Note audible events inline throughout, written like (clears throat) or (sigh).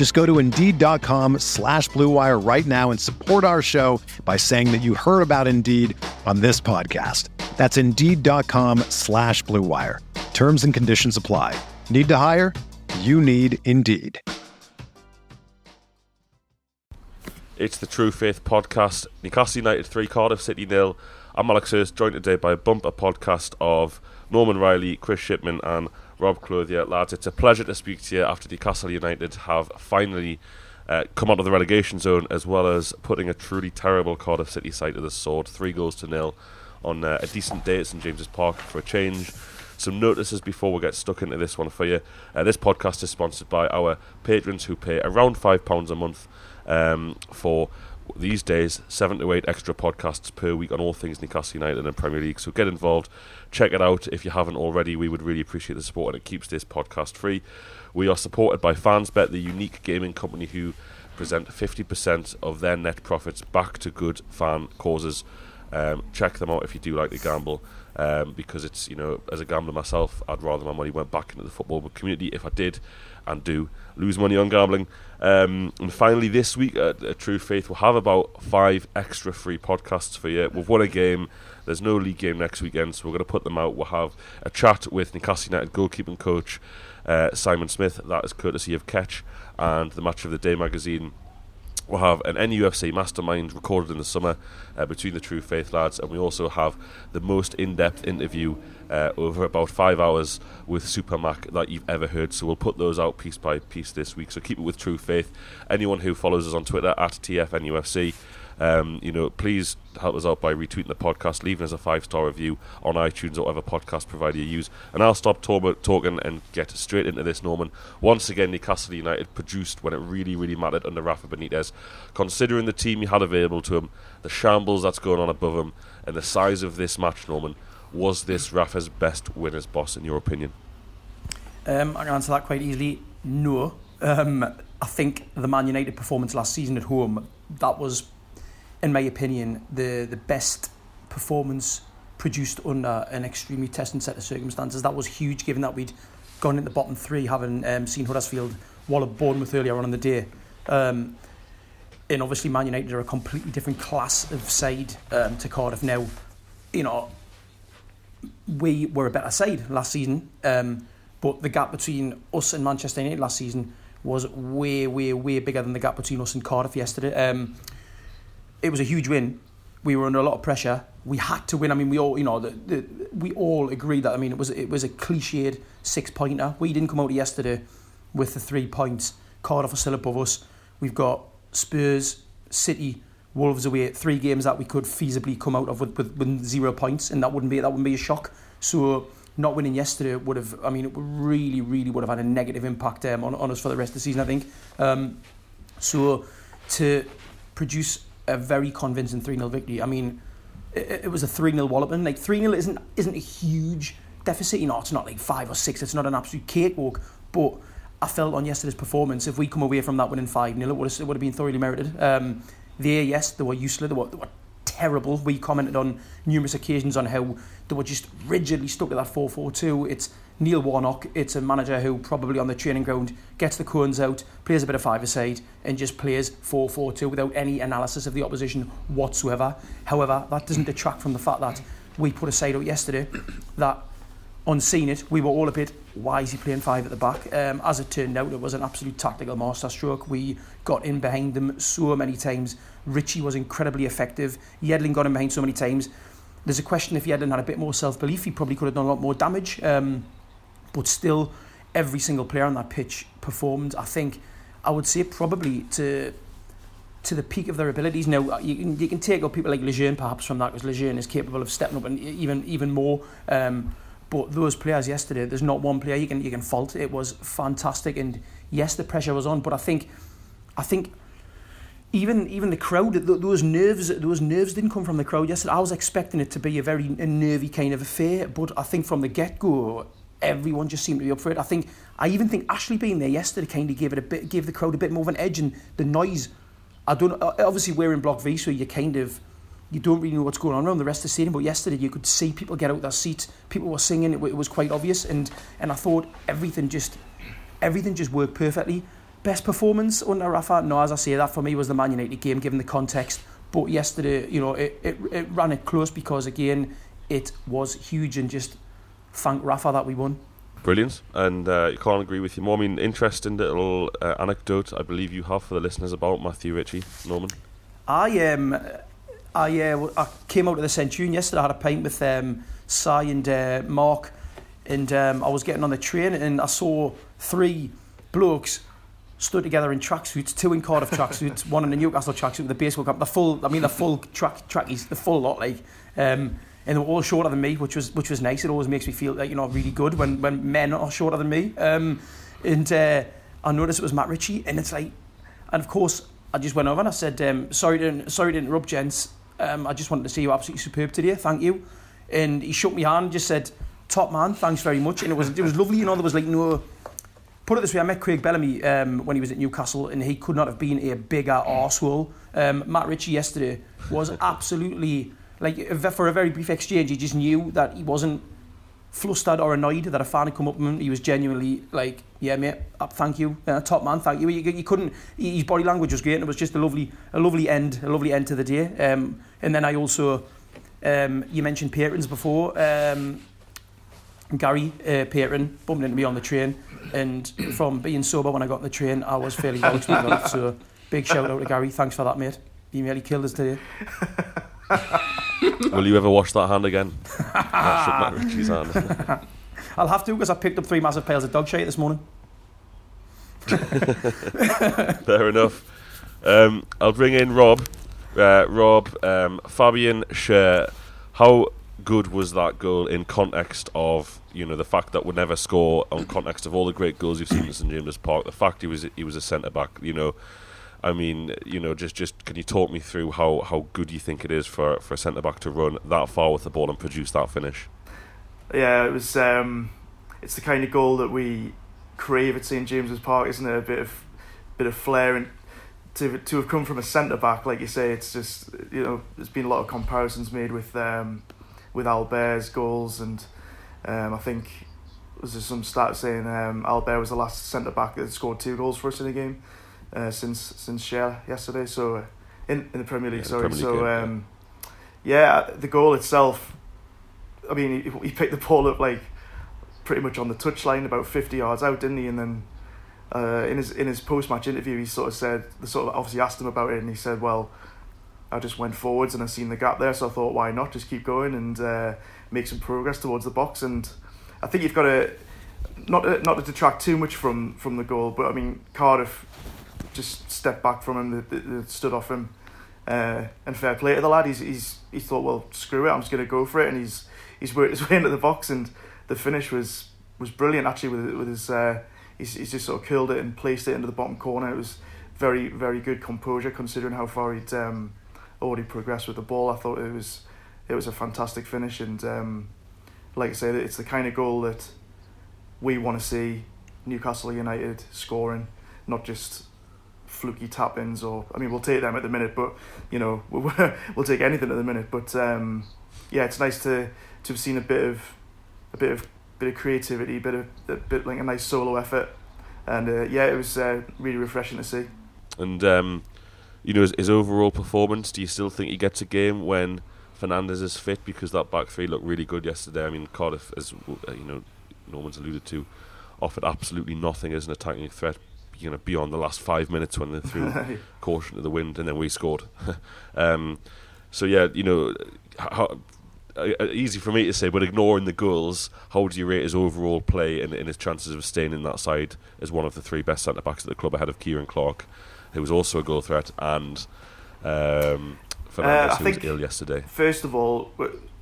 Just go to Indeed.com slash BlueWire right now and support our show by saying that you heard about Indeed on this podcast. That's Indeed.com slash BlueWire. Terms and conditions apply. Need to hire? You need Indeed. It's the True Faith podcast. Newcastle United 3, Cardiff City nil. I'm Alex Hurst, joined today by a bumper podcast of Norman Riley, Chris Shipman, and Rob Clothier. Lads, it's a pleasure to speak to you after Newcastle United have finally uh, come out of the relegation zone as well as putting a truly terrible Cardiff City side to the sword. Three goals to nil on uh, a decent day at St James's Park for a change. Some notices before we get stuck into this one for you. Uh, this podcast is sponsored by our patrons who pay around £5 a month um, for these days seven to eight extra podcasts per week on all things Newcastle United and Premier League. So get involved, check it out if you haven't already. We would really appreciate the support, and it keeps this podcast free. We are supported by FansBet, the unique gaming company who present 50% of their net profits back to good fan causes. Um, check them out if you do like to gamble. Um, because it's you know as a gambler myself, I'd rather my money went back into the football community if I did and do lose money on gambling. Um, and finally, this week at, at True Faith, we'll have about five extra free podcasts for you. We've won a game. There's no league game next weekend, so we're going to put them out. We'll have a chat with Newcastle United goalkeeping coach uh, Simon Smith. That is courtesy of Catch and the Match of the Day magazine. We'll have an NUFC mastermind recorded in the summer uh, between the True Faith lads, and we also have the most in depth interview uh, over about five hours with Super Mac that you've ever heard. So we'll put those out piece by piece this week. So keep it with True Faith. Anyone who follows us on Twitter at TFNUFC um, you know, please help us out by retweeting the podcast, leaving us a five star review on iTunes or whatever podcast provider you use. And I'll stop talking and get straight into this, Norman. Once again, Newcastle United produced when it really, really mattered under Rafa Benitez. Considering the team he had available to him, the shambles that's going on above him, and the size of this match, Norman, was this Rafa's best winner's boss, in your opinion? Um, I can answer that quite easily. No. Um, I think the Man United performance last season at home, that was in my opinion, the the best performance produced under an extremely testing set of circumstances. That was huge, given that we'd gone in the bottom three, having um, seen Huddersfield wallop Bournemouth earlier on in the day. Um, and obviously, Man United are a completely different class of side um, to Cardiff now. You know, we were a better side last season, um, but the gap between us and Manchester United last season was way, way, way bigger than the gap between us and Cardiff yesterday. Um, it was a huge win. We were under a lot of pressure. We had to win. I mean, we all, you know, the, the, we all agreed that. I mean, it was it was a cliched six pointer. We didn't come out yesterday with the three points. Cardiff are still above us. We've got Spurs, City, Wolves away. Three games that we could feasibly come out of with, with, with zero points, and that wouldn't be that wouldn't be a shock. So not winning yesterday would have, I mean, it really, really would have had a negative impact um, on, on us for the rest of the season. I think. Um, so to produce a very convincing 3 0 victory. I mean, it, it was a 3 0 walloping. Like, 3 0 isn't, isn't a huge deficit. You know, it's not like 5 or 6, it's not an absolute cakewalk. But I felt on yesterday's performance, if we come away from that winning 5 0, it would have, it would have been thoroughly merited. Um, there, yes, they were useless, they were, they were terrible. We commented on numerous occasions on how they were just rigidly stuck to that 4 4 2. It's Neil Warnock, it's a manager who probably on the training ground gets the cones out, plays a bit of five-a-side and just plays 4-4-2 without any analysis of the opposition whatsoever. However, that doesn't detract from the fact that we put a side out yesterday that on seeing it, we were all a bit, why is he playing five at the back? Um, as it turned out, it was an absolute tactical masterstroke. We got in behind them so many times. Ritchie was incredibly effective. Yedlin got him behind so many times. there's a question if hadn't had a bit more self belief, he probably could have done a lot more damage. Um, but still, every single player on that pitch performed. I think I would say probably to to the peak of their abilities. Now you can you can take up people like Lejeune perhaps from that because Lejeune is capable of stepping up and even even more. Um, but those players yesterday, there's not one player you can you can fault. It was fantastic, and yes, the pressure was on, but I think I think even even the crowd, those nerves, those nerves didn't come from the crowd yesterday. I was expecting it to be a very nervy kind of affair, but I think from the get go, everyone just seemed to be up for it. I think I even think Ashley being there yesterday kind of gave it a bit, gave the crowd a bit more of an edge, and the noise. I don't. Obviously, we're in Block V, so you kind of you don't really know what's going on around the rest of the stadium. But yesterday, you could see people get out their seats. People were singing. It, it was quite obvious, and and I thought everything just everything just worked perfectly. Best performance under Rafa? No, as I say, that for me was the Man United game, given the context. But yesterday, you know, it, it, it ran it close because again, it was huge and just thank Rafa that we won. Brilliant, and uh, can't agree with you more. I mean, interesting little uh, anecdote I believe you have for the listeners about Matthew Ritchie, Norman. I um, I uh, I came out of the Centurion yesterday. I had a pint with um, Sai and uh, Mark, and um, I was getting on the train and I saw three blokes stood together in tracksuits, two in Cardiff tracksuits, one in the Newcastle tracksuit with the baseball cap. The full, I mean, the full track trackies, the full lot, like. Um, and they were all shorter than me, which was which was nice. It always makes me feel like you know really good when, when men are shorter than me. Um, and uh, I noticed it was Matt Ritchie, and it's like, and of course I just went over and I said, um, sorry to sorry to interrupt, gents. Um, I just wanted to say you absolutely superb today. Thank you. And he shook my hand, and just said, top man, thanks very much. And it was it was lovely. You know, there was like no. Put it this way, I met Craig Bellamy um, when he was at Newcastle, and he could not have been a bigger arsehole. Um, Matt Ritchie yesterday was (laughs) absolutely like for a very brief exchange, he just knew that he wasn't flustered or annoyed that a fan had come up to him. He was genuinely like, "Yeah, mate, uh, thank you, uh, top man, thank you." You, you couldn't. His body language was great, and it was just a lovely, a lovely end, a lovely end to the day. Um, and then I also, um, you mentioned patrons before. Um, Gary uh, Patron bumped into me on the train, and from being sober when I got on the train, I was fairly well So big shout out to Gary. Thanks for that, mate. You nearly killed us today. Will you ever wash that hand again? Matt Ritchie's hand. (laughs) I'll have to because I picked up three massive pails of dog shit this morning. (laughs) Fair enough. Um, I'll bring in Rob. Uh, Rob, um, Fabian Schär. How good was that goal in context of you know the fact that we never score on context of all the great goals you've seen in St James Park? The fact he was he was a centre back. You know, I mean, you know, just just can you talk me through how, how good you think it is for, for a centre back to run that far with the ball and produce that finish? Yeah, it was. Um, it's the kind of goal that we crave at St James's Park, isn't it? A bit of bit of flair and to to have come from a centre back, like you say, it's just you know, there's been a lot of comparisons made with um, with Albert's goals, and um, I think was there some stat saying um, Albert was the last centre back that scored two goals for us in a game uh, since since Schär yesterday. So uh, in in the Premier League, yeah, sorry. Premier League so game, um, yeah. yeah, the goal itself. I mean, he, he picked the ball up like pretty much on the touchline, about fifty yards out, didn't he? And then uh, in his in his post match interview, he sort of said, the sort of obviously asked him about it, and he said, "Well, I just went forwards and I seen the gap there, so I thought, why not just keep going and uh, make some progress towards the box." And I think you've got to not to, not to detract too much from from the goal, but I mean Cardiff just stepped back from him, that, that stood off him. Uh, and fair play to the lad. He's he's he thought, well, screw it, I'm just to go for it, and he's he's worked his (laughs) way into the box, and the finish was was brilliant actually with with his. Uh, he's he's just sort of curled it and placed it into the bottom corner. It was very very good composure considering how far he'd um, already progressed with the ball. I thought it was it was a fantastic finish, and um, like I said, it's the kind of goal that we want to see Newcastle United scoring, not just fluky tap ins or I mean we'll take them at the minute, but you know (laughs) we'll, take anything at the minute. But um, yeah, it's nice to to have seen a bit of a bit of bit of creativity, bit of a bit like a nice solo effort, and uh, yeah, it was uh, really refreshing to see. And um, you know his, his overall performance. Do you still think he gets a game when Fernandez is fit? Because that back three looked really good yesterday. I mean Cardiff, as uh, you know, Norman's alluded to, offered absolutely nothing as an attacking threat you know beyond the last five minutes when they threw (laughs) caution to the wind and then we scored. (laughs) um, so yeah, you know, how, uh, uh, easy for me to say, but ignoring the goals, how do you rate his overall play and, and his chances of staying in that side as one of the three best centre backs at the club ahead of Ciaran Clark, who was also a goal threat, and um, Fernandez, uh, who was ill yesterday? First of all,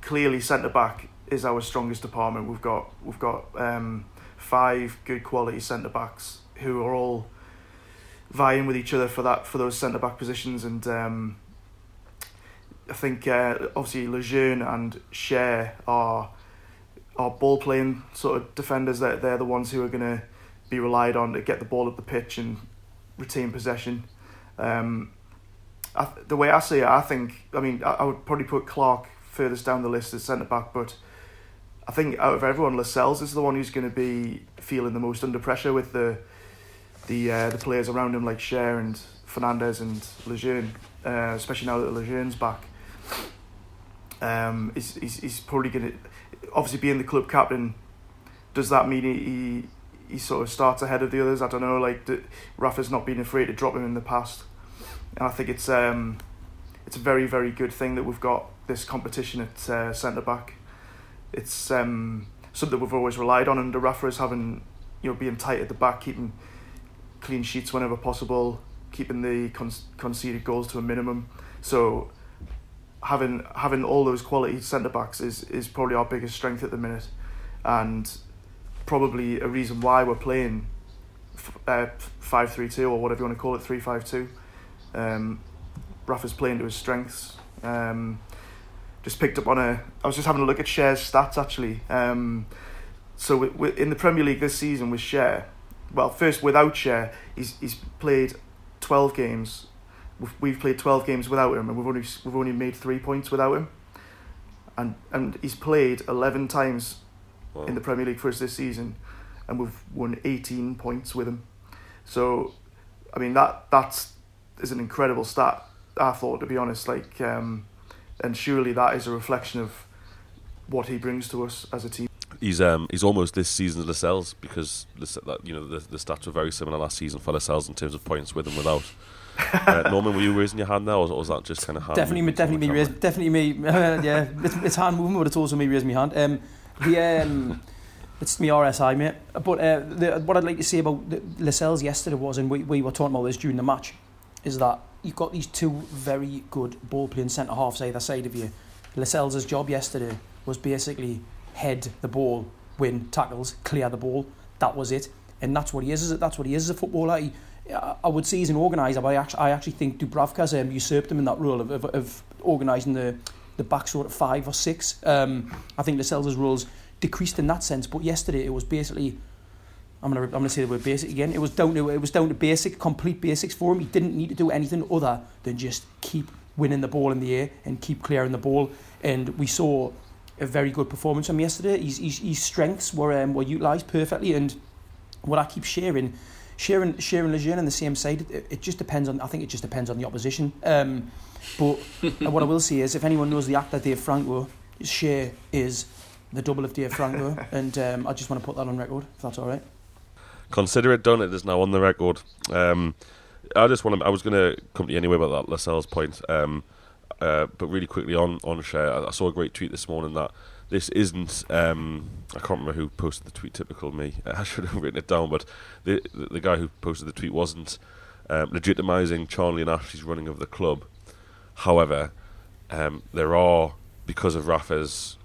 clearly centre back is our strongest department. We've got we've got um, five good quality centre backs who are all vying with each other for that for those centre back positions and. Um, I think uh, obviously Lejeune and Schär are are ball playing sort of defenders. That they're the ones who are going to be relied on to get the ball up the pitch and retain possession. Um, I, the way I see it, I think I mean I, I would probably put Clark furthest down the list as centre back, but I think out of everyone, Lascelles is the one who's going to be feeling the most under pressure with the the uh, the players around him like Schär and Fernandez and Lejeune, uh, especially now that Lejeune's back. Um, he's, he's, he's probably going to, obviously being the club captain, does that mean he, he, sort of starts ahead of the others? I don't know, like, the, Rafa's not been afraid to drop him in the past. And I think it's um, it's a very, very good thing that we've got this competition at uh, centre back. It's um, something we've always relied on under Rafa is having, you know, being tight at the back, keeping clean sheets whenever possible, keeping the con- conceded goals to a minimum. So having having all those quality centre backs is is probably our biggest strength at the minute, and probably a reason why we're playing uh, five three two or whatever you want to call it three five two. Um, Rafa's playing to his strengths. Um, just picked up on a. I was just having a look at Schär's stats actually. Um, so we, we, in the Premier League this season with Schär, well, first without Schär, he's he's played twelve games we've played 12 games without him and we've only we've only made 3 points without him and and he's played 11 times wow. in the Premier League for us this season and we've won 18 points with him so I mean that that's is an incredible stat I thought to be honest like um, and surely that is a reflection of what he brings to us as a team he's um he's almost this season's Lascelles because you know the the stats were very similar last season for Lascelles in terms of points with and without (laughs) uh, Norman, were you raising your hand now, or was that just kind of hand definitely, definitely me, raise, definitely me. Uh, yeah, it's, it's, hand movement, but it's also me raising my hand. Um, the um, it's me RSI, mate. But uh, the, what I'd like to say about Lascelles yesterday was, and we, we were talking about this during the match, is that you've got these two very good ball playing centre halves either side of you. Lascelles' job yesterday was basically head the ball, win tackles, clear the ball. That was it, and that's what he is. That's what he is as a footballer. He, I would say he's an organiser, but I actually, I actually think Dubravka's um, usurped him in that role of, of, of organising the, the back sort of five or six. Um, I think Lascelles' roles decreased in that sense, but yesterday it was basically. I'm gonna I'm gonna say the word basic again. It was down to it was down to basic, complete basics for him. He didn't need to do anything other than just keep winning the ball in the air and keep clearing the ball. And we saw a very good performance from yesterday. His, his, his strengths were um, were utilised perfectly. And what I keep sharing Sharing, sharing Lejeune on the same side, it, it, just depends on. I think it just depends on the opposition. Um, but (laughs) what I will say is, if anyone knows the actor Dave Franco, Schär is the double of Dave Franco, (laughs) and um, I just want to put that on record, if that's all right. Consider it done. It is now on the record. Um, I just want to. I was going to come to you anyway about that Lascelles point. Um, uh, but really quickly on on Schär, I, I saw a great tweet this morning that this isn't. Um, I can't remember who posted the tweet. Typical me. (laughs) I should have written it down, but the the, guy who posted the tweet wasn't um, legitimising Charnley and Ashley's running of the club. However, um, there are because of Rafa's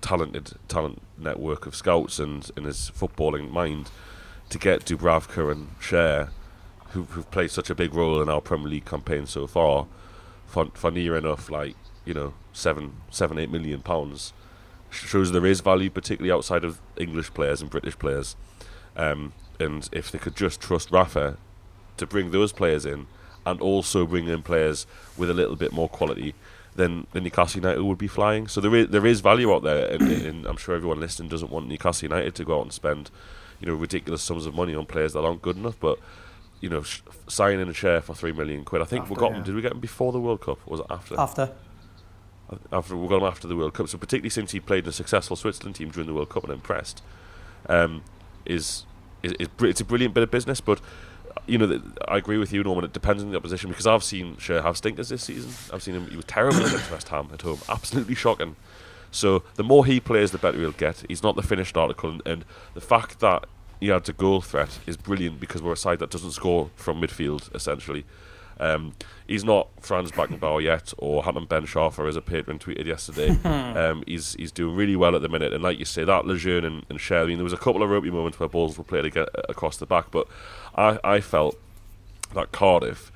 talented talent network of scouts and in his footballing mind to get Dubravka and Schär, who, who've played such a big role in our Premier League campaign so far, for, for near enough like you know seven seven eight million pounds shows there is value, particularly outside of English players and British players. Um, and if they could just trust Rafa to bring those players in and also bring in players with a little bit more quality, then, then Newcastle United would be flying. So there is there is value out there, and, and I'm sure everyone listening doesn't want Newcastle United to go out and spend, you know, ridiculous sums of money on players that aren't good enough. But you know, sh- signing a Schär for three million quid. I think after, we got yeah. them. Did we get them before the World Cup? Or was it after? After after we got him after the World Cup. So particularly since he played in a successful Switzerland team during the World Cup and impressed, um, is, is, is it's a brilliant bit of business. But you know, I agree with you, Norman. It depends on the opposition because I've seen Schär have stinkers this season. I've seen him; he was terrible against West Ham at home, absolutely shocking. So the more he plays, the better he'll get. He's not the finished article, and, and the fact that he adds a goal threat is brilliant because we're a side that doesn't score from midfield essentially. Um, he's not Franz Beckenbauer yet, or Hatem Ben Sharfa, as a patron tweeted yesterday. (laughs) um, he's he's doing really well at the minute, and like you say, that Lejeune and, and I mean, there was a couple of ropey moments where balls were played ag- across the back, but I, I felt that Cardiff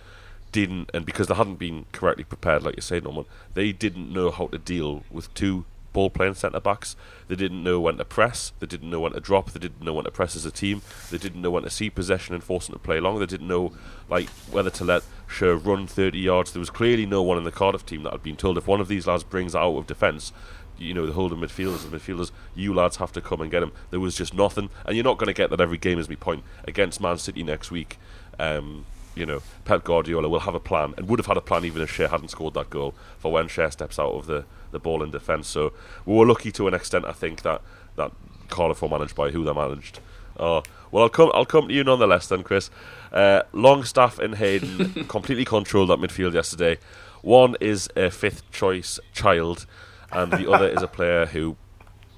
didn't, and because they hadn't been correctly prepared, like you say, Norman, they didn't know how to deal with two ball playing centre backs. They didn't know when to press. They didn't know when to drop. They didn't know when to press as a team. They didn't know when to see possession and force them to play long. They didn't know like whether to let Schär run 30 yards. There was clearly no one in the Cardiff team that had been told if one of these lads brings out of defence, you know, the holding midfielders, the midfielders, you lads have to come and get him. There was just nothing, and you're not going to get that every game, as we point against Man City next week. Um, you know, Pep Guardiola will have a plan and would have had a plan even if Schär hadn't scored that goal for when Schär steps out of the, the ball in defence. So we were lucky to an extent, I think, that that Cardiff were managed by who they managed. Uh, well, I'll come. I'll come to you nonetheless, then, Chris. Uh, Longstaff and Hayden (laughs) completely controlled that midfield yesterday. One is a fifth choice child, and the other is a player who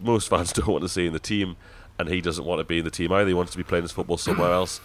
most fans (laughs) don't want to see in the team, and he doesn't want to be in the team either. He wants to be playing his football somewhere else.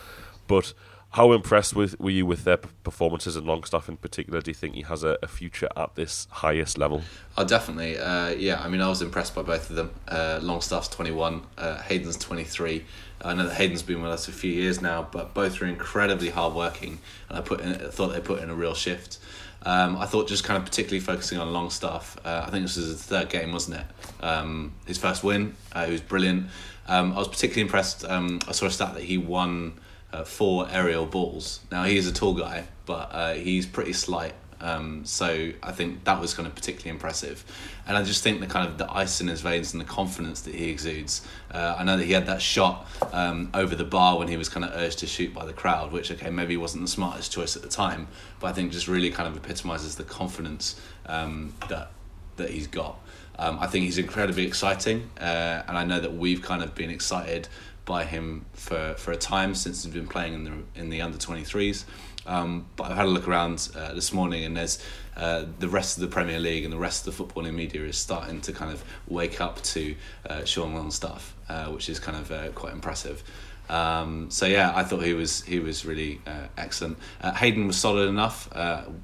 But how impressed with, were you with their performances and Longstaff in particular? Do you think he has a, a future at this highest level? Oh, definitely. Uh, yeah, I mean, I was impressed by both of them. Uh, Longstaff's 21, uh, Hayden's 23. I know that Hayden's been with us a few years now, but both are incredibly hardworking, and I put in, thought they put in a real shift. Um, I thought just kind of particularly focusing on Longstaff. Uh, I think this was his third game, wasn't it? Um, his first win. Uh, he was brilliant. Um, I was particularly impressed. Um, I saw a stat that he won uh, four aerial balls. Now he is a tall guy, but uh, he's pretty slight. Um, so I think that was kind of particularly impressive, and I just think the kind of the ice in his veins and the confidence that he exudes. Uh, I know that he had that shot um, over the bar when he was kind of urged to shoot by the crowd, which okay maybe wasn't the smartest choice at the time, but I think just really kind of epitomises the confidence um, that that he's got. Um, I think he's incredibly exciting, uh, and I know that we've kind of been excited by him for, for a time since he's been playing in the in the under 23s. Um, but I've had a look around uh, this morning, and there's uh, the rest of the Premier League and the rest of the footballing media is starting to kind of wake up to uh, Sean Longstaff, uh, which is kind of uh, quite impressive. Um, so yeah, I thought he was he was really uh, excellent. Hayden was solid enough.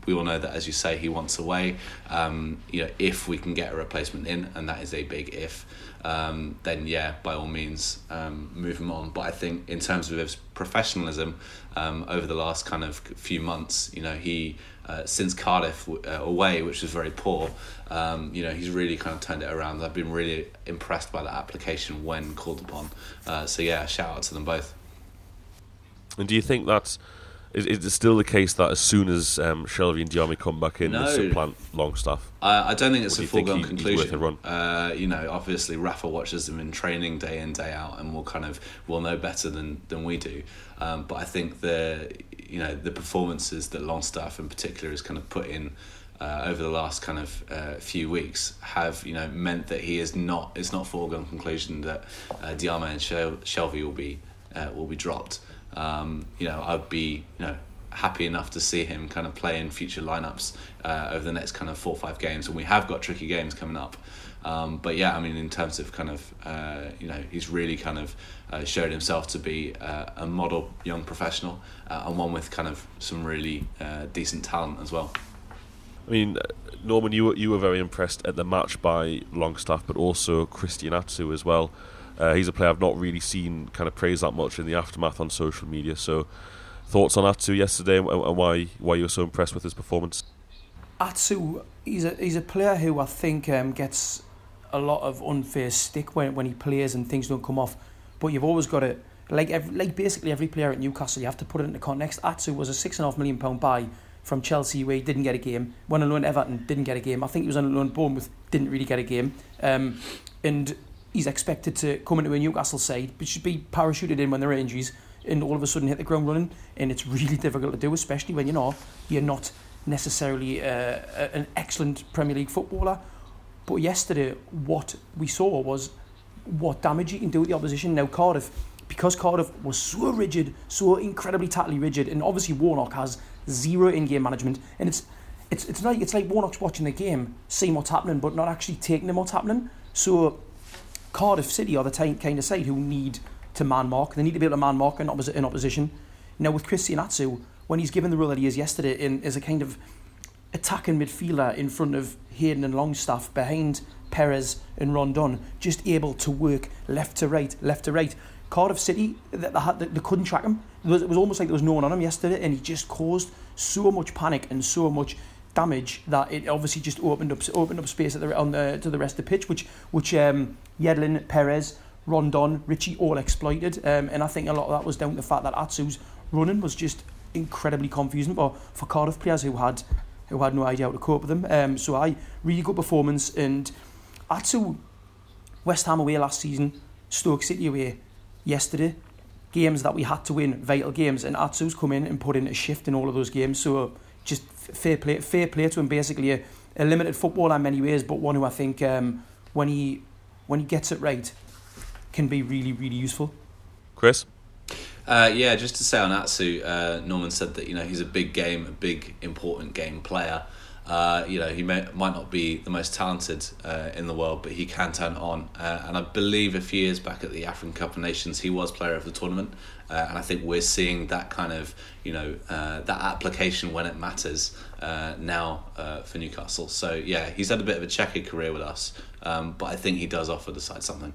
We all know that, as you say, he wants away. Um, you know, if we can get a replacement in, and that is a big if um, then yeah, by all means, um, move him on. But I think in terms of his professionalism um, over the last kind of few months, you know, he uh, since Cardiff uh, away, which was very poor, um, you know, he's really kind of turned it around. I've been really impressed by that application when called upon. Uh, so yeah, shout out to them both. And do you think that's is, is it still the case that as soon as um, Shelvey and Diame come back in, No. they supplant Longstaff? I, I don't think it's a foregone conclusion. a? Uh, you know, obviously Rafa watches them in training day in day out, and will kind of will know better than than we do. Um, but I think the you know the performances that Longstaff in particular has kind of put in. Uh, over the last kind of uh, few weeks, have you know meant that he is not. It's not foregone conclusion that uh, Diame and Shel- Shelvey will be uh, will be dropped. Um, you know, I'd be you know happy enough to see him kind of play in future lineups uh, over the next kind of four or five games, and we have got tricky games coming up. Um, but yeah, I mean, in terms of kind of uh, you know, he's really kind of uh, showed himself to be uh, a model young professional uh, and one with kind of some really uh, decent talent as well. I mean, Norman, you were, you were very impressed at the match by Longstaff, but also Christian Atsu as well. Uh, he's a player I've not really seen kind of praised that much in the aftermath on social media. So, thoughts on Atsu yesterday and, and why why you were so impressed with his performance? Atsu, he's a he's a player who I think um, gets a lot of unfair stick when when he plays and things don't come off. But you've always got to like every, like basically every player at Newcastle, you have to put it into context. Atsu was a six and a half million pound buy from Chelsea where he didn't get a game. Went on loan to Everton, didn't get a game. I think he was on loan Bournemouth, didn't really get a game. Um, and he's expected to come into a Newcastle side, but should be parachuted in when there are injuries and all of a sudden hit the ground running. And it's really (laughs) difficult to do, especially when you know you're not necessarily uh, an excellent Premier League footballer. But yesterday, what we saw was what damage you can do with the opposition. Now, Cardiff, because Cardiff was so rigid, so incredibly tightly rigid, and obviously Warnock has zero in-game management, and it's it's it's like it's like Warnock's watching the game, seeing what's happening, but not actually taking in what's happening. So Cardiff City are the t- kind of side who need to man mark. They need to be able to man mark in, opposi- in opposition. Now with Christian Atsu, when he's given the role that he is yesterday in as a kind of attacking midfielder in front of Hayden and Longstaff behind Perez and Rondon, just able to work left to right, left to right. Cardiff City, they, they, they couldn't track him. It was, it was almost like there was no one on him yesterday, and he just caused so much panic and so much damage that it obviously just opened up opened up space the, on the, to the rest of the pitch, which which um, Yedlin, Perez, Rondon, Ritchie all exploited. Um, and I think a lot of that was down to the fact that Atsu's running was just incredibly confusing for, for Cardiff players who had who had no idea how to cope with them. Um, so I really good performance and Atsu West Ham away last season, Stoke City away yesterday. Games that we had to win, vital games, and Atsu's come in and put in a shift in all of those games. So fair play, fair play to him. Basically, a, a limited footballer in many ways, but one who I think um, when he when he gets it right can be really really useful. Chris. Uh, yeah, just to say on Atsu, uh, Norman said that you know he's a big game, a big important game player. Uh, you know, he may, might not be the most talented uh, in the world, but he can turn on. Uh, and I believe a few years back at the African Cup of Nations, he was player of the tournament. Uh, and I think we're seeing that kind of, you know, uh, that application when it matters uh, now for Newcastle. So, yeah, he's had a bit of a checkered career with us, um, but I think he does offer the side something.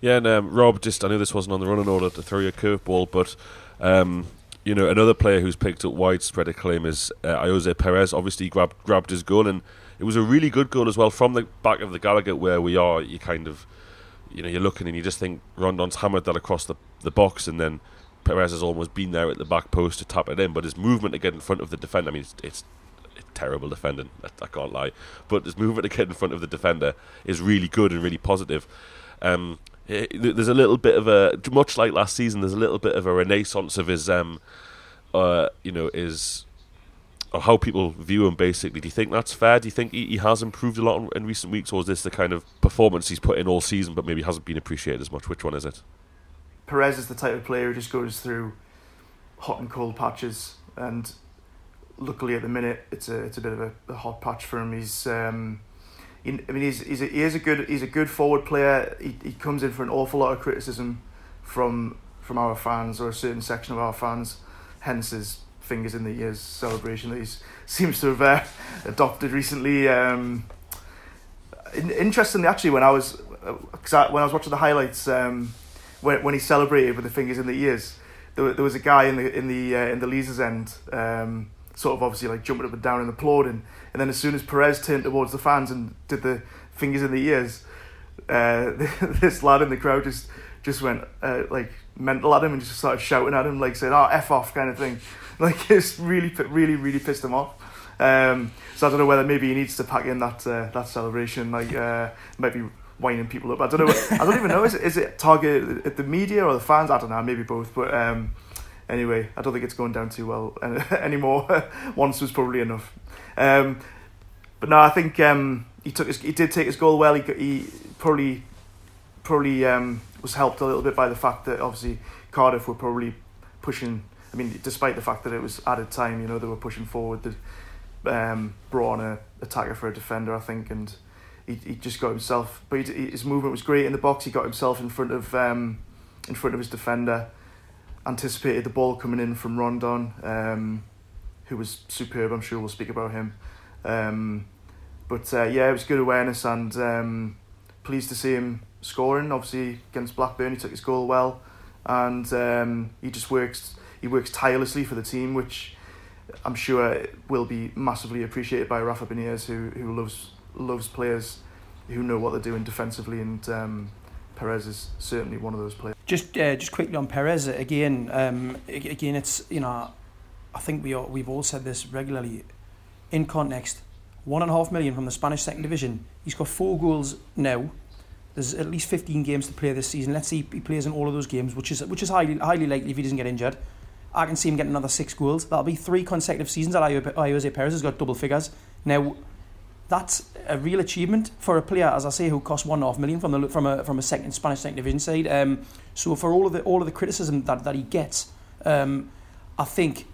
Yeah, and um, Rob, just I know this wasn't on the running order to throw you a curveball, but um, you know, another player who's picked up widespread acclaim is uh, Ayoze Perez. Obviously, grabbed grabbed his goal, and it was a really good goal as well from the back of the Gallowgate where we are. You kind of, you know, you're looking and you just think Rondon's hammered that across the the box, and then Perez has almost been there at the back post to tap it in. But his movement to get in front of the defender, I mean, it's, it's, terrible defending. I, I, can't lie, but his movement to get in front of the defender is really good and really positive. Um, there's a little bit of a much like last season. There's a little bit of a renaissance of his, um, uh, you know, his or how people view him. Basically, do you think that's fair? Do you think he, he has improved a lot in, in, recent weeks, or is this the kind of performance he's put in all season, but maybe hasn't been appreciated as much? Which one is it? Perez is the type of player who just goes through hot and cold patches, and luckily at the minute it's a it's a bit of a, a hot patch for him. He's um, I mean, he's, he's a, he is a good he's a good forward player. He, he comes in for an awful lot of criticism from from our fans or a certain section of our fans. Hence his fingers in the ears celebration that he (laughs) seems to have uh, adopted recently. Um, in, interestingly, actually, when I was cause I, when I was watching the highlights, um, when when he celebrated with the fingers in the ears, there, there was a guy in the in the uh, in the Leazes end. Um, sort of obviously like jumping up and down and applauding. And then as soon as Perez turned towards the fans and did the fingers in the ears, uh, (laughs) this lad in the crowd just just went uh, like mental at him and just started shouting at him like saying "oh f off" kind of thing. (laughs) Like it's really really really pissed him off. Um, so I don't know whether maybe he needs to pack in that uh, that celebration like uh, maybe winding people up. I don't know. I don't even know. Is it, is it targeted at the media or the fans? I don't know. Maybe both. But um, anyway, I don't think it's going down too well (laughs) anymore. (laughs) Once was probably enough. Um, but no, I think um, he took his, he did take his goal well. He he probably probably um, was helped a little bit by the fact that obviously Cardiff were probably pushing. I mean, despite the fact that it was added time, you know, they were pushing forward. They um, brought on a attacker for a defender, I think, and he, he just got himself. But he, his movement was great in the box. He got himself in front of um, in front of his defender anticipated the ball coming in from Rondon, um, who was superb. I'm sure we'll speak about him. Um, but uh, yeah, it was good awareness and um, pleased to see him scoring. Obviously against Blackburn, he took his goal well, and um, he just works. He works tirelessly for the team, which I'm sure will be massively appreciated by Rafa Benitez, who who loves loves players who know what they're doing defensively and um, Perez is certainly one of those players. Just uh, just quickly on Perez again. Um, again, it's you know, I think we all, we've all said this regularly. In context, one and a half million from the Spanish second division. He's got four goals now. There's at least 15 games to play this season. Let's see he plays in all of those games, which is which is highly highly likely if he doesn't get injured. I can see him getting another six goals. That'll be three consecutive seasons that Ayoze Perez has got double figures. Now, that's a real achievement for a player, as I say, who cost one and a half million from the from a from a second Spanish second division side. Um, so for all of the all of the criticism that, that he gets, um, I think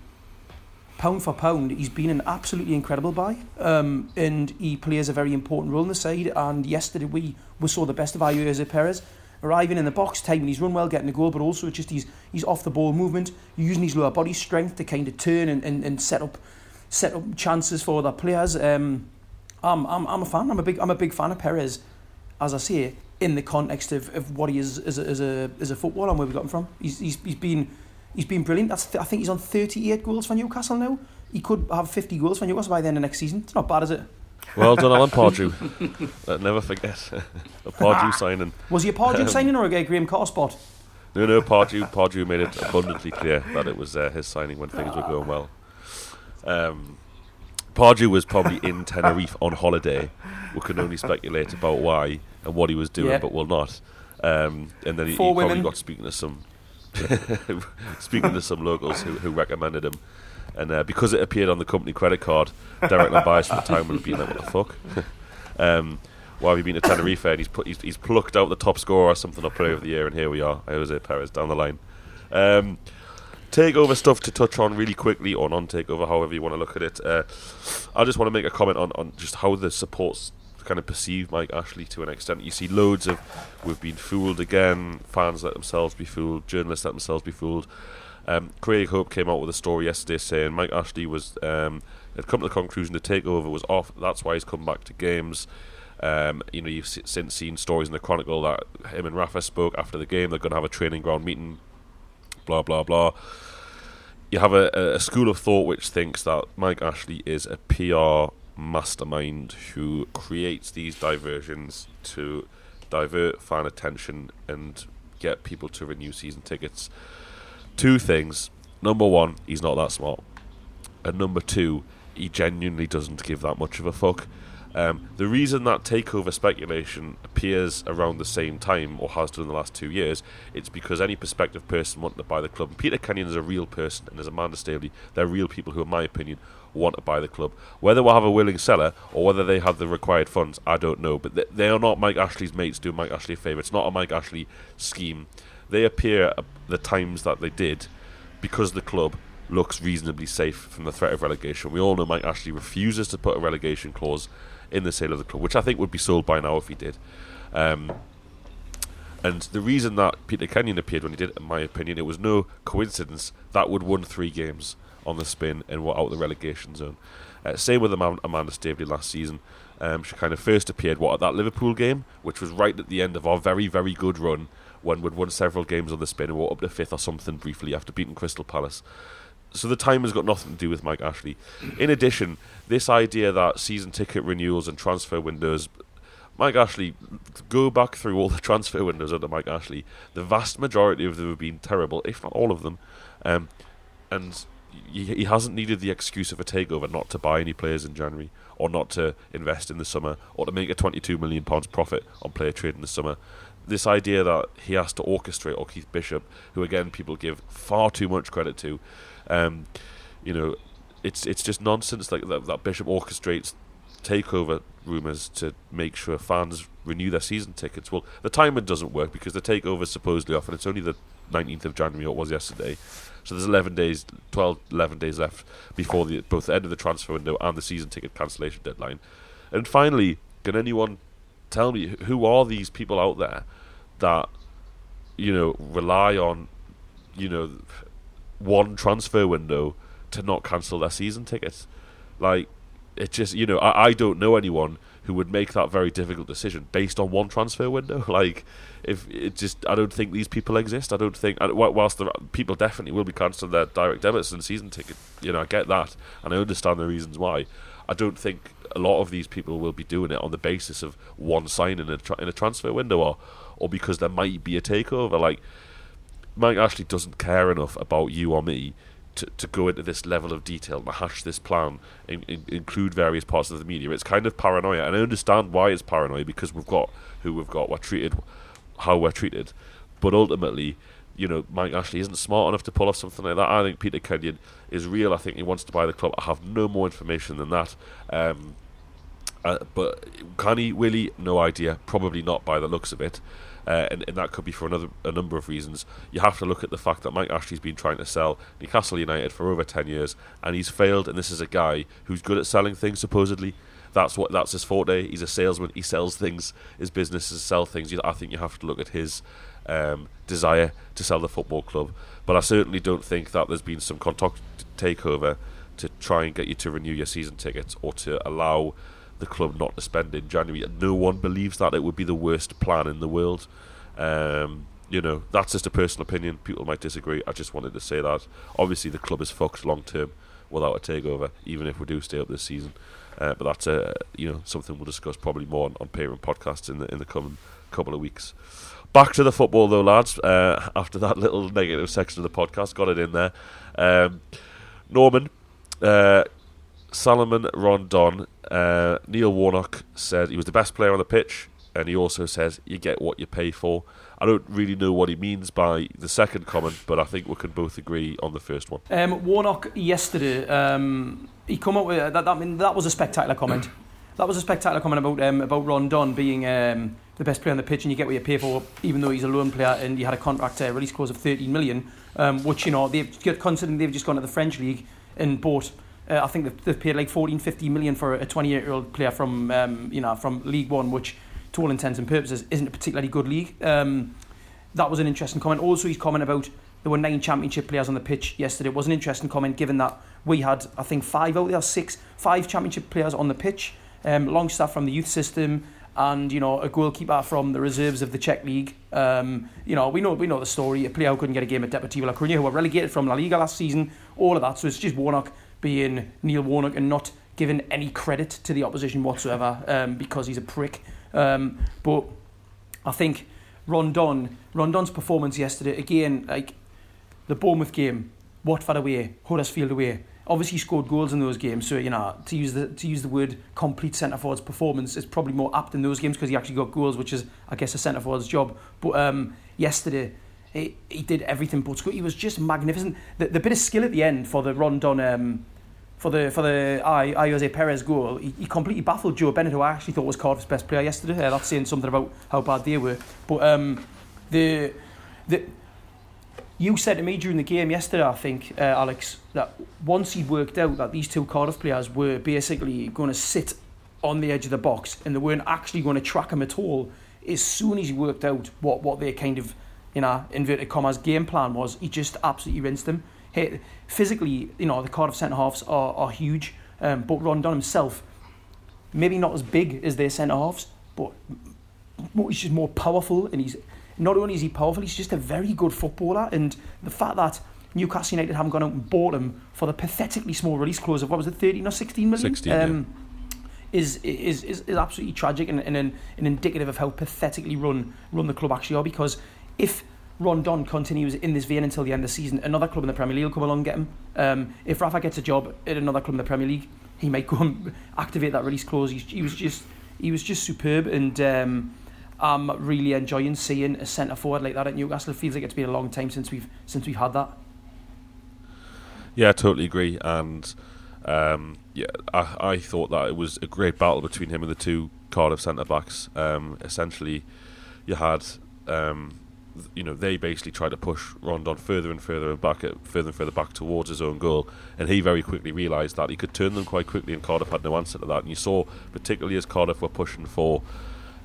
pound for pound, he's been an absolutely incredible buy. Um, and he plays a very important role in the side. And yesterday we, we saw the best of Ayoze Perez arriving in the box time his run well getting the goal, but also just he's he's off the ball movement, using his lower body strength to kind of turn and, and, and set up set up chances for other players. Um, I'm, I'm, I'm a fan. I'm a big I'm a big fan of Perez, as I say, in the context of, of what he is as a, as a as a footballer and where we got him from. He's he's, he's been he's been brilliant. That's th- I think he's on 38 goals for Newcastle now. He could have 50 goals for Newcastle by the end of next season. It's not bad, is it? Well done, Alan (laughs) Pardew. uh, never forget (laughs) a Pardew signing. Was he a Pardew (laughs) signing or a Graham Carr spot? No, no, Pardew, Pardew made it abundantly clear that it was uh, his signing when things were going well. Um, Pardew was probably in Tenerife on holiday. We can only speculate about why and what he was doing, yeah. but will not. Um, and then he, he probably got speaking to some (laughs) speaking to some locals who, who recommended him. And uh, because it appeared on the company credit card, Derek Llambias from the time would have been like, what the fuck? (laughs) um, why have you been to Tenerife? And he's, put, he's, he's plucked out the top scorer or something up player of the year, and here we are, Ayoze Perez down the line. Um, takeover stuff to touch on really quickly, or non takeover, however you want to look at it. Uh, I just want to make a comment on, on just how the supports kind of perceive Mike Ashley to an extent. You see loads of we've been fooled again, fans let themselves be fooled, journalists let themselves be fooled. Um, Craig Hope came out with a story yesterday saying Mike Ashley was um, had come to the conclusion the takeover was off. That's why he's come back to games. Um, you know, you've since seen stories in the Chronicle that him and Rafa spoke after the game. They're going to have a training ground meeting. Blah blah blah. You have a, a school of thought which thinks that Mike Ashley is a PR mastermind who creates these diversions to divert fan attention and get people to renew season tickets. Two things. Number one, he's not that smart. And number two, he genuinely doesn't give that much of a fuck. Um, the reason that takeover speculation appears around the same time, or has done in the last two years, it's because any prospective person wanting to buy the club, and Peter Kenyon is a real person, and as Amanda Staveley, they're real people who, in my opinion, want to buy the club. Whether we'll have a willing seller or whether they have the required funds, I don't know. But they, they are not Mike Ashley's mates doing Mike Ashley a favour. It's not a Mike Ashley scheme. They appear at the times that they did because the club looks reasonably safe from the threat of relegation. We all know Mike Ashley refuses to put a relegation clause in the sale of the club, which I think would be sold by now if he did. Um, and the reason that Peter Kenyon appeared when he did, in my opinion, it was no coincidence that would won three games on the spin and were out of the relegation zone. Uh, same with Amanda Staveley last season. Um, she kind of first appeared what at that Liverpool game, which was right at the end of our very very good run when we'd won several games on the spin and were up to fifth or something briefly after beating Crystal Palace. So the time has got nothing to do with Mike Ashley. In addition, this idea that season ticket renewals and transfer windows Mike Ashley, go back through all the (laughs) transfer windows under Mike Ashley. The vast majority of them have been terrible, if not all of them. Um, and he, hasn't needed the excuse of a takeover not to buy any players in January or not to invest in the summer or to make a 22 million pounds profit on player trade in the summer. This idea that he has to orchestrate, or Keith Bishop, who again people give far too much credit to, um, you know, it's it's just nonsense like that, that Bishop orchestrates takeover rumours to make sure fans renew their season tickets. Well, the timing doesn't work because the takeover is supposedly off, and it's only the 19th of January, or it was yesterday. So there's 11 days, 12, 11 days left before the, both the end of the transfer window and the season ticket cancellation deadline. And finally, can anyone tell me who are these people out there that you know rely on you know one transfer window to not cancel their season tickets? Like it just you know I, I don't know anyone who would make that very difficult decision based on one transfer window. (laughs) Like, if it just, I don't think these people exist. I don't think, whilst the people definitely will be cancelling their direct debits and season ticket, you know, I get that, and I understand the reasons why. I don't think a lot of these people will be doing it on the basis of one sign in a tra- in a transfer window, or or because there might be a takeover. Like, Mike Ashley doesn't care enough about you or me to, to go into this level of detail and hash this plan and, include various parts of the media. It's kind of paranoia, and I understand why it's paranoia because we've got who we've got, we're treated how we're treated, but ultimately, you know, Mike Ashley isn't smart enough to pull off something like that. I think Peter Kenyon is real. I think he wants to buy the club. I have no more information than that. Um, uh, but can he? Will he? No idea. Probably not by the looks of it. Uh, and, and that could be for another a number of reasons. You have to look at the fact that Mike Ashley's been trying to sell Newcastle United for over ten years, and he's failed. And this is a guy who's good at selling things, supposedly. That's what that's his forte. He's a salesman. He sells things. His business is sell things. I think you have to look at his um, desire to sell the football club. But I certainly don't think that there's been some contact takeover to try and get you to renew your season tickets or to allow the club not to spend in January. No one believes that it would be the worst plan in the world. Um, you know, that's just a personal opinion. People might disagree. I just wanted to say that. Obviously, the club is fucked long term without a takeover, even if we do stay up this season. Uh, but that's uh, you know something we'll discuss probably more on, on Patreon podcasts in the in the coming couple of weeks. Back to the football though, lads. Uh, (laughs) after that little negative section of the podcast, got it in there. Um, Norman, uh, Salomon Rondon, uh, Neil Warnock said he was the best player on the pitch, and he also says you get what you pay for. I don't really know what he means by the second comment, but I think we can both agree on the first one. Um, Warnock yesterday, um, he come up with that. that I mean, that was a spectacular comment. (clears throat) that was a spectacular comment about um, about Rondon being um, the best player on the pitch, and you get what you pay for, even though he's a loan player and he had a contract uh, release clause of 13 million, um, which you know they've considering they've just gone to the French league and bought. Uh, I think they've, they've paid like 14, 15 million for a 28 year old player from um, you know from League One, which to all intents and purposes isn't a particularly good league. Um, that was an interesting comment. Also, his comment about there were nine championship players on the pitch yesterday it was an interesting comment, given that we had I think five out there, six, five championship players on the pitch. Um, Longstaff from the youth system, and you know a goalkeeper from the reserves of the Czech league. Um, you know we know we know the story. A player who couldn't get a game at Deportivo La Coruña, who were relegated from La Liga last season. All of that. So it's just Warnock being Neil Warnock and not giving any credit to the opposition whatsoever um, because he's a prick. Um, but I think Rondon, Rondon's performance yesterday again, like the Bournemouth game, Watford away, Huddersfield away obviously scored goals in those games. So you know, to use the to use the word complete centre forward's performance is probably more apt in those games because he actually got goals, which is I guess a centre forward's job. But um, yesterday. He, he did everything but score. He was just magnificent. The, the bit of skill at the end for the Rondon um, for the for the I, I Ayoze Perez goal, he, he completely baffled Joe Bennett, who I actually thought was Cardiff's best player yesterday. Uh, that's saying something about how bad they were. But um, the the you said to me during the game yesterday, I think, uh, Alex, that once he worked out that these two Cardiff players were basically going to sit on the edge of the box and they weren't actually going to track him at all, as soon as he worked out what, what their kind of, you know, inverted commas game plan was, he just absolutely rinsed them. Hey, physically, you know, the Cardiff centre halves are, are huge, um, but Rondon himself, maybe not as big as their centre halves, but he's just more powerful and he's not only is he powerful, he's just a very good footballer. And the fact that Newcastle United haven't gone out and bought him for the pathetically small release clause of what was it, 13 or 16 million? 16, um, yeah. Is, is, is, is absolutely tragic and, and, and indicative of how pathetically run run the club actually are because if Rondon continues in this vein until the end of the season, another club in the Premier League will come along and get him. Um, if Rafa gets a job at another club in the Premier League, he might go and activate that release clause. He, he was just he was just superb and um, I'm really enjoying seeing a centre forward like that at Newcastle. It feels like it's been a long time since we've since we've had that. Yeah, I totally agree. And um, yeah, I, I thought that it was a great battle between him and the two Cardiff centre backs. Um, essentially, you had. Um, you know, they basically tried to push Rondon further and further and back, further and further back towards his own goal, and he very quickly realised that he could turn them quite quickly, and Cardiff had no answer to that. And you saw, particularly as Cardiff were pushing for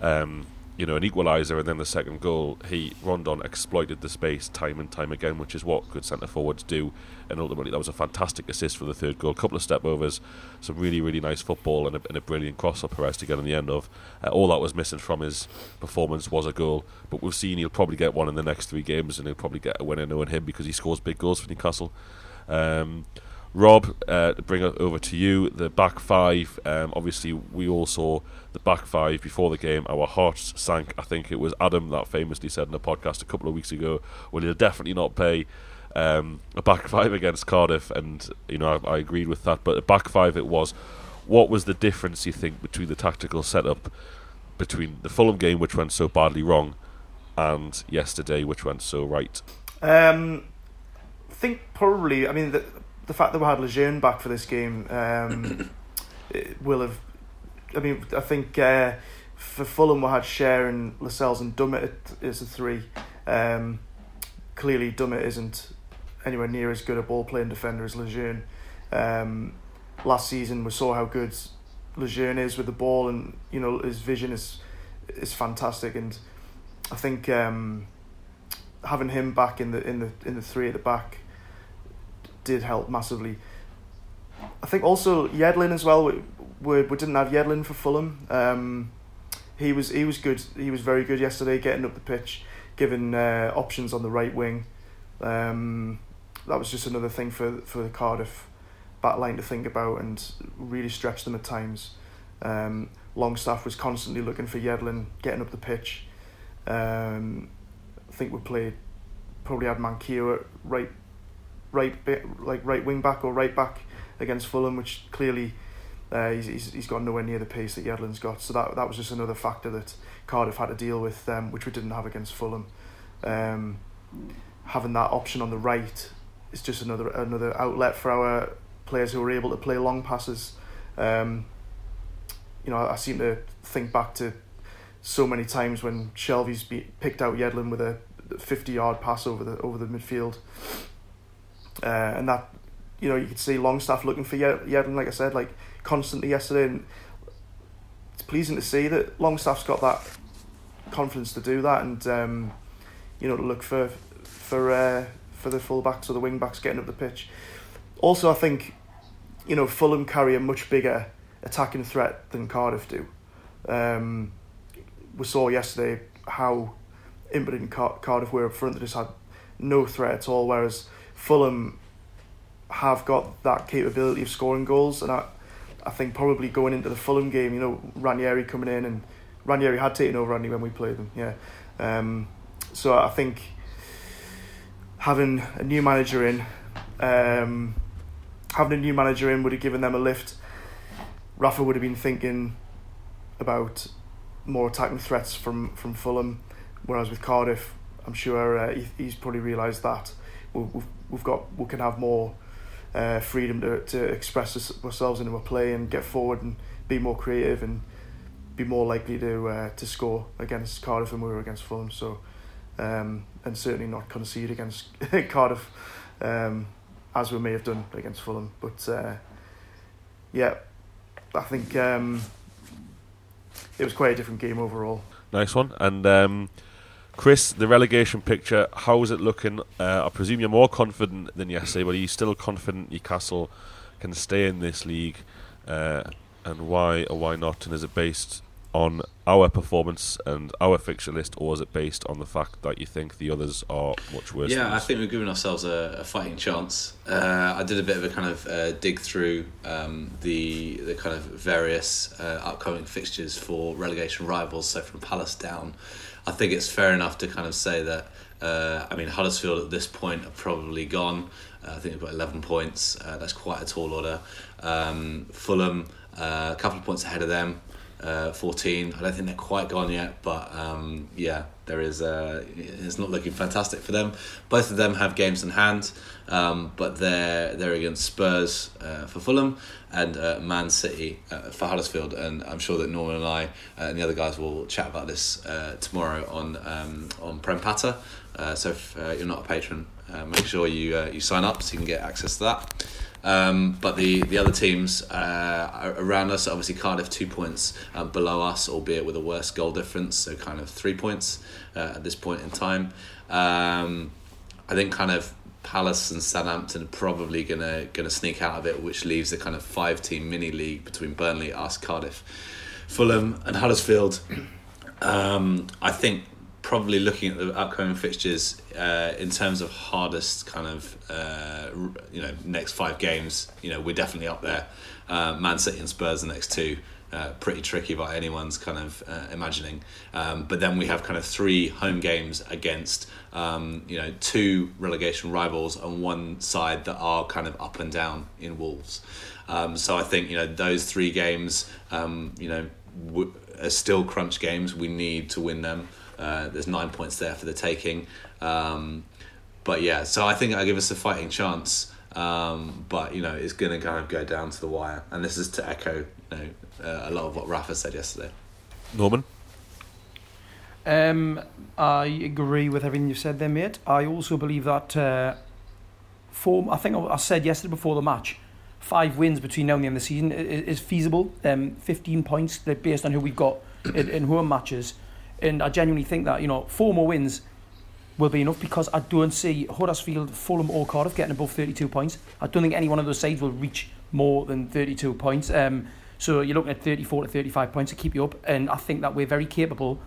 um, you know, an equaliser and then the second goal, he Rondon exploited the space time and time again, which is what good centre forwards do. And ultimately, that was a fantastic assist for the third goal. A couple of step overs, some really, really nice football, and a, and a brilliant cross up Perez to get on the end of. Uh, all that was missing from his performance was a goal. But we've seen he'll probably get one in the next three games, and he'll probably get a winner knowing him because he scores big goals for Newcastle. Um, Rob, uh, bring it over to you, the back five. Um, obviously, we all saw the back five before the game. Our hearts sank. I think it was Adam that famously said in a podcast a couple of weeks ago, "Well, he'll definitely not pay um, a back (laughs) five against Cardiff," and you know I, I agreed with that. But a back five it was. What was the difference you think between the tactical setup between the Fulham game, which went so badly wrong, and yesterday, which went so right? Um, I think probably. I mean, the, the fact that we had Lejeune back for this game um, (coughs) will have. I mean, I think uh, for Fulham, we had Schär and Lascelles and Dummett is a three. Um, clearly, Dummett isn't anywhere near as good a ball playing defender as Lejeune. Um, last season, we saw how good Lejeune is with the ball, and you know his vision is is fantastic. And I think um, having him back in the in the in the three at the back did help massively. I think also Yedlin as well. We, we, we didn't have Yedlin for Fulham. Um, he was he was good. He was very good yesterday, getting up the pitch, giving uh, options on the right wing. Um, that was just another thing for for the Cardiff back line to think about and really stretch them at times. Um, Longstaff was constantly looking for Yedlin, getting up the pitch. Um, I think we played probably had Manquillo at right, right like right wing back or right back against Fulham, which clearly uh, he's, he's, he's got nowhere near the pace that Yedlin's got. So that that was just another factor that Cardiff had to deal with, um, which we didn't have against Fulham. Um, having that option on the right is just another another outlet for our players who are able to play long passes. Um, you know, I, I seem to think back to so many times when Shelvey's be, picked out Yedlin with a 50 yard pass over the over the midfield. Uh, and that, you know, you could see Longstaff looking for Yedlin, like I said, like constantly yesterday. And it's pleasing to see that Longstaff's got that confidence to do that and, um, you know, to look for for uh, for the fullbacks or the wing backs getting up the pitch. Also, I think, you know, Fulham carry a much bigger attacking threat than Cardiff do. Um, we saw yesterday how impotent Car- Cardiff were up front. They just had no threat at all, whereas Fulham have got that capability of scoring goals. And I, I think probably going into the Fulham game, you know, Ranieri coming in and Ranieri had taken over Andy when we played them, yeah. Um, so I think having a new manager in, um, having a new manager in would have given them a lift. Rafa would have been thinking about more attacking threats from, from Fulham, whereas with Cardiff, I'm sure uh, he, he's probably realised that we've, we've got we can have more uh, freedom to, to express ourselves into a play and get forward and be more creative and be more likely to uh, to score against Cardiff than we were against Fulham. So um, and certainly not concede against (laughs) Cardiff um, as we may have done against Fulham. But uh, yeah, I think um, it was quite a different game overall. Nice one. And um, Chris, the relegation picture, how is it looking? Uh, I presume you're more confident than yesterday, but are you still confident Newcastle can stay in this league? Uh, and why or why not? And is it based on our performance and our fixture list, or is it based on the fact that you think the others are much worse? Yeah, I think we've given ourselves a, a fighting chance. Uh, I did a bit of a kind of uh, dig through um, the the kind of various uh, upcoming fixtures for relegation rivals. So from Palace down, I think it's fair enough to kind of say that. Uh, I mean, Huddersfield at this point are probably gone. Uh, I think they've got 11 points. Uh, that's quite a tall order. Um, Fulham, a couple of points ahead of them uh, 14. I don't think they're quite gone yet, but um, yeah, there is. Uh, it's not looking fantastic for them. Both of them have games in hand, um, but they're they're against Spurs uh, for Fulham and uh, Man City uh, for Huddersfield. And I'm sure that Norman and I uh, and the other guys will chat about this uh, tomorrow on um, on Prem. Uh, so if you're not a patron, make sure you you sign up so you can get access to that. Um, but the, the other teams uh, around us, obviously Cardiff two points uh, below us, albeit with a worse goal difference, so kind of three points uh, at this point in time. Um, I think kind of Palace and Southampton are probably gonna gonna sneak out of it, which leaves a kind of five team mini league between Burnley, us, Cardiff, Fulham, and Huddersfield. Um, I think probably looking at the upcoming fixtures uh, in terms of hardest kind of uh, you know next five games. You know we're definitely up there. Uh, Man City and Spurs the next two. Uh, pretty tricky by anyone's kind of uh, imagining, um, but then we have kind of three home games against um, you know two relegation rivals on one side that are kind of up and down in Wolves. Um, so I think you know those three games, um, you know, w- are still crunch games. We need to win them. Uh, there's nine points there for the taking. Um, but yeah, so I think I give us a fighting chance. Um, but you know, it's going to kind of go down to the wire, and this is to echo you know uh, a lot of what Rafa said yesterday. Norman. Um, I agree with everything you've said there, mate. I also believe that uh, form. I think I said yesterday before the match, five wins between now and the end of the season is, feasible. Um, 15 points based on who we've got in, in home matches, and I genuinely think that you know four more wins will be enough because I don't see Huddersfield, Fulham, or Cardiff getting above 32 points. I don't think any one of those sides will reach more than 32 points. Um, so you're looking at 34 to 35 points to keep you up, and I think that we're very capable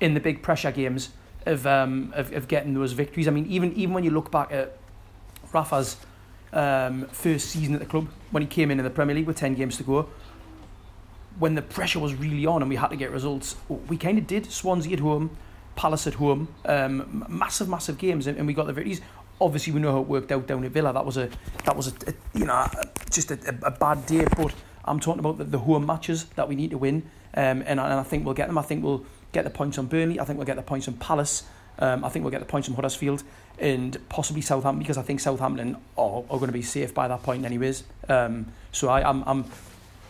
in the big pressure games of um, of, of getting those victories. I mean, even even when you look back at Rafa's um, first season at the club, when he came in in the Premier League with 10 games to go, when the pressure was really on and we had to get results, we kind of did. Swansea at home, Palace at home, um, massive, massive games, and, and we got the victories. Obviously, we know how it worked out down at Villa. That was a, that was a, a you know, just a, a, bad day. But I'm talking about the, the home matches that we need to win, um, and, and I think we'll get them. I think we'll get the points on Burnley. I think we'll get the points on Palace. Um, I think we'll get the points on Huddersfield and possibly Southampton because I think Southampton are, are going to be safe by that point anyways. Um, so I, I'm, I'm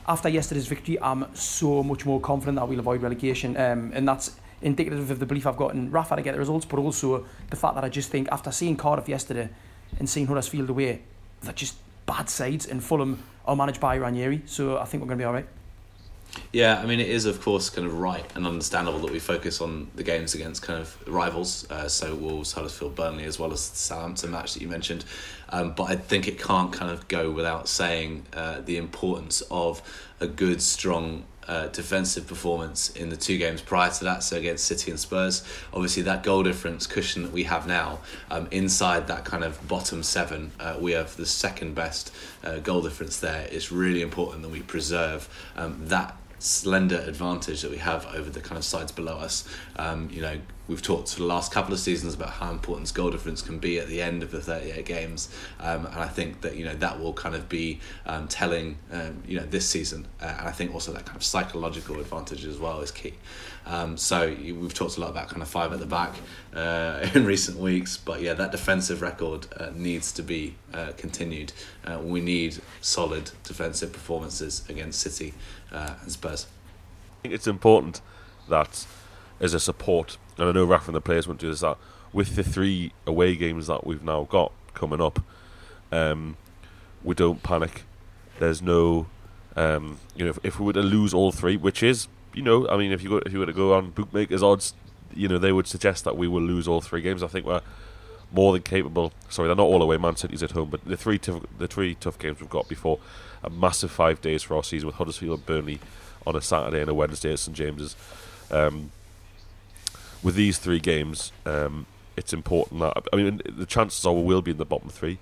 after yesterday's victory, I'm so much more confident that we'll avoid relegation, um, and that's indicative of the belief I've got in Rafa to get the results, but also the fact that I just think after seeing Cardiff yesterday and seeing Huddersfield away, they're just bad sides, and Fulham are managed by Ranieri, so I think we're going to be all right. Yeah, I mean, it is of course kind of right and understandable that we focus on the games against kind of rivals, uh, so Wolves, Huddersfield, Burnley, as well as the Southampton match that you mentioned. Um, but I think it can't kind of go without saying uh, the importance of a good, strong uh, defensive performance in the two games prior to that, so against City and Spurs. Obviously, that goal difference cushion that we have now, um, inside that kind of bottom seven, uh, we have the second best uh, goal difference there. It's really important that we preserve um, that slender advantage that we have over the kind of sides below us. Um, you know, we've talked for the last couple of seasons about how important goal difference can be at the end of the 38 games, um, and I think that you know that will kind of be um, telling um, you know this season, uh, and I think also that kind of psychological advantage as well is key. Um, so we've talked a lot about kind of five at the back uh, (laughs) in recent weeks, but yeah, that defensive record uh, needs to be uh, continued. Uh, we need solid defensive performances against City uh, Spurs. I think it's important that as a support, and I know Rafa and the players won't do this, that with the three away games that we've now got coming up, um, we don't panic. There's no, um, you know, if, if, we were to lose all three, which is, you know, I mean, if you go, if you were to go on bookmakers odds, you know, they would suggest that we will lose all three games. I think we're more than capable. Sorry, they're not all away. Man City's at home, but the three tough, the three tough games we've got before a massive five days for our season with Huddersfield and Burnley on a Saturday and a Wednesday at St James's. Um, with these three games, um, it's important that I mean the chances are we will be in the bottom three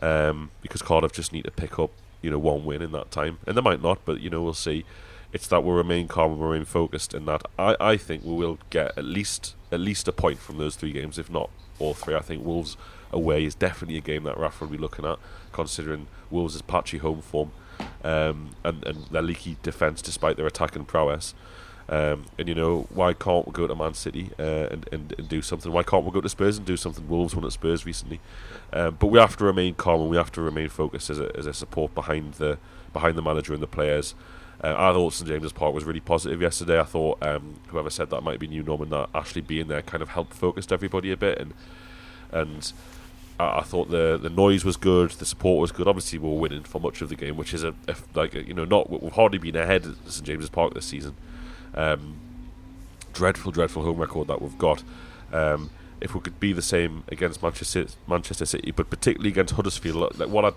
um, because Cardiff just need to pick up you know one win in that time, and they might not, but you know we'll see. It's that we remain calm and remain focused, and that I, I think we will get at least at least a point from those three games, if not all three. I think Wolves away is definitely a game that Rafa will be looking at, considering Wolves' patchy home form um, and, and their leaky defence despite their attacking prowess. Um, and you know why can't we go to Man City uh, and, and, and do something? Why can't we go to Spurs and do something? Wolves won at Spurs recently, um, but we have to remain calm and we have to remain focused as a, as a support behind the behind the manager and the players. Uh, I thought St James's Park was really positive yesterday. I thought um, whoever said that might be new Norman that Ashley being there kind of helped focused everybody a bit and and I, I, thought the the noise was good, the support was good. Obviously, we were winning for much of the game, which is a, a like a, you know not we've hardly been ahead at St James's Park this season. Um, dreadful, dreadful home record that we've got. Um, if we could be the same against Manchester Manchester City, but particularly against Huddersfield, like what I,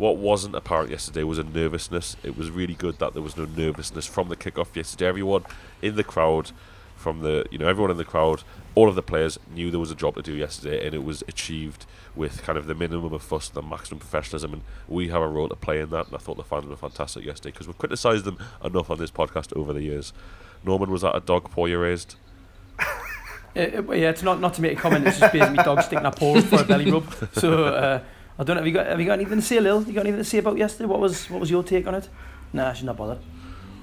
what wasn't apparent yesterday was a nervousness. It was really good that there was no nervousness from the kickoff yesterday. Everyone in the crowd, from the you know everyone in the crowd, all of the players knew there was a job to do yesterday, and it was achieved with kind of the minimum of fuss, the maximum professionalism, and we have a role to play in that. And I thought the fans were fantastic yesterday because we've criticised them enough on this podcast over the years. Norman, was that a dog paw you raised? (laughs) Uh, uh, yeah, it's not not to make a comment. It's just basically dog sticking a paw for a belly rub. So uh, I don't know. Have you got have you got anything to say, Lil? You got anything to say about yesterday? What was what was your take on it? Nah, she's not bothered.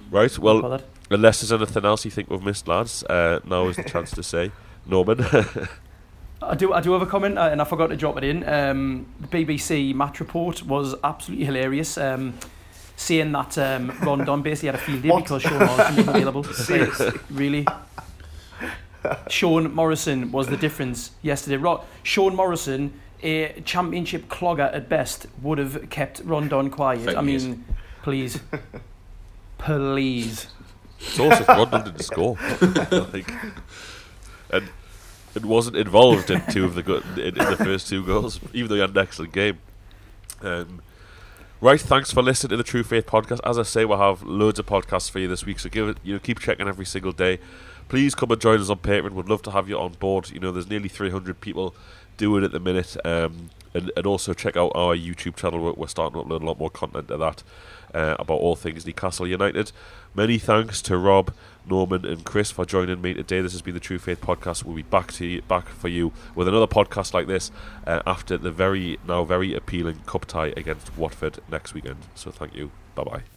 Right. Well, bothered. unless there's anything else you think we've missed, lads, uh, now is the chance to say, Norman. (laughs) I do. I do have a comment, uh, and I forgot to drop it in. Um, the BBC match report was absolutely hilarious. Um, saying that um, Rondon (laughs) basically had a field day because Sean Morrison wasn't available. (laughs) Seriously. really? Sean Morrison was the difference yesterday. Ro- Sean Morrison, a championship clogger at best, would have kept Rondon quiet. Fake I news. mean, please. Please. It's also Rondon didn't score. (laughs) like, and it wasn't involved in two of the go- in, in the first two goals, even though he had an excellent game. Um, right, thanks for listening to the True Faith podcast. As I say, we'll have loads of podcasts for you this week, so give it, you know, keep checking every single day. Please come and join us on Patreon. We'd love to have you on board. You know, there's nearly 300 people doing it at the minute. Um, and, and also check out our YouTube channel. We're, we're starting to upload a lot more content to that uh, about all things Newcastle United. Many thanks to Rob, Norman, and Chris for joining me today. This has been the True Faith podcast. We'll be back to you, back for you with another podcast like this uh, after the very now very appealing cup tie against Watford next weekend. So thank you. Bye bye.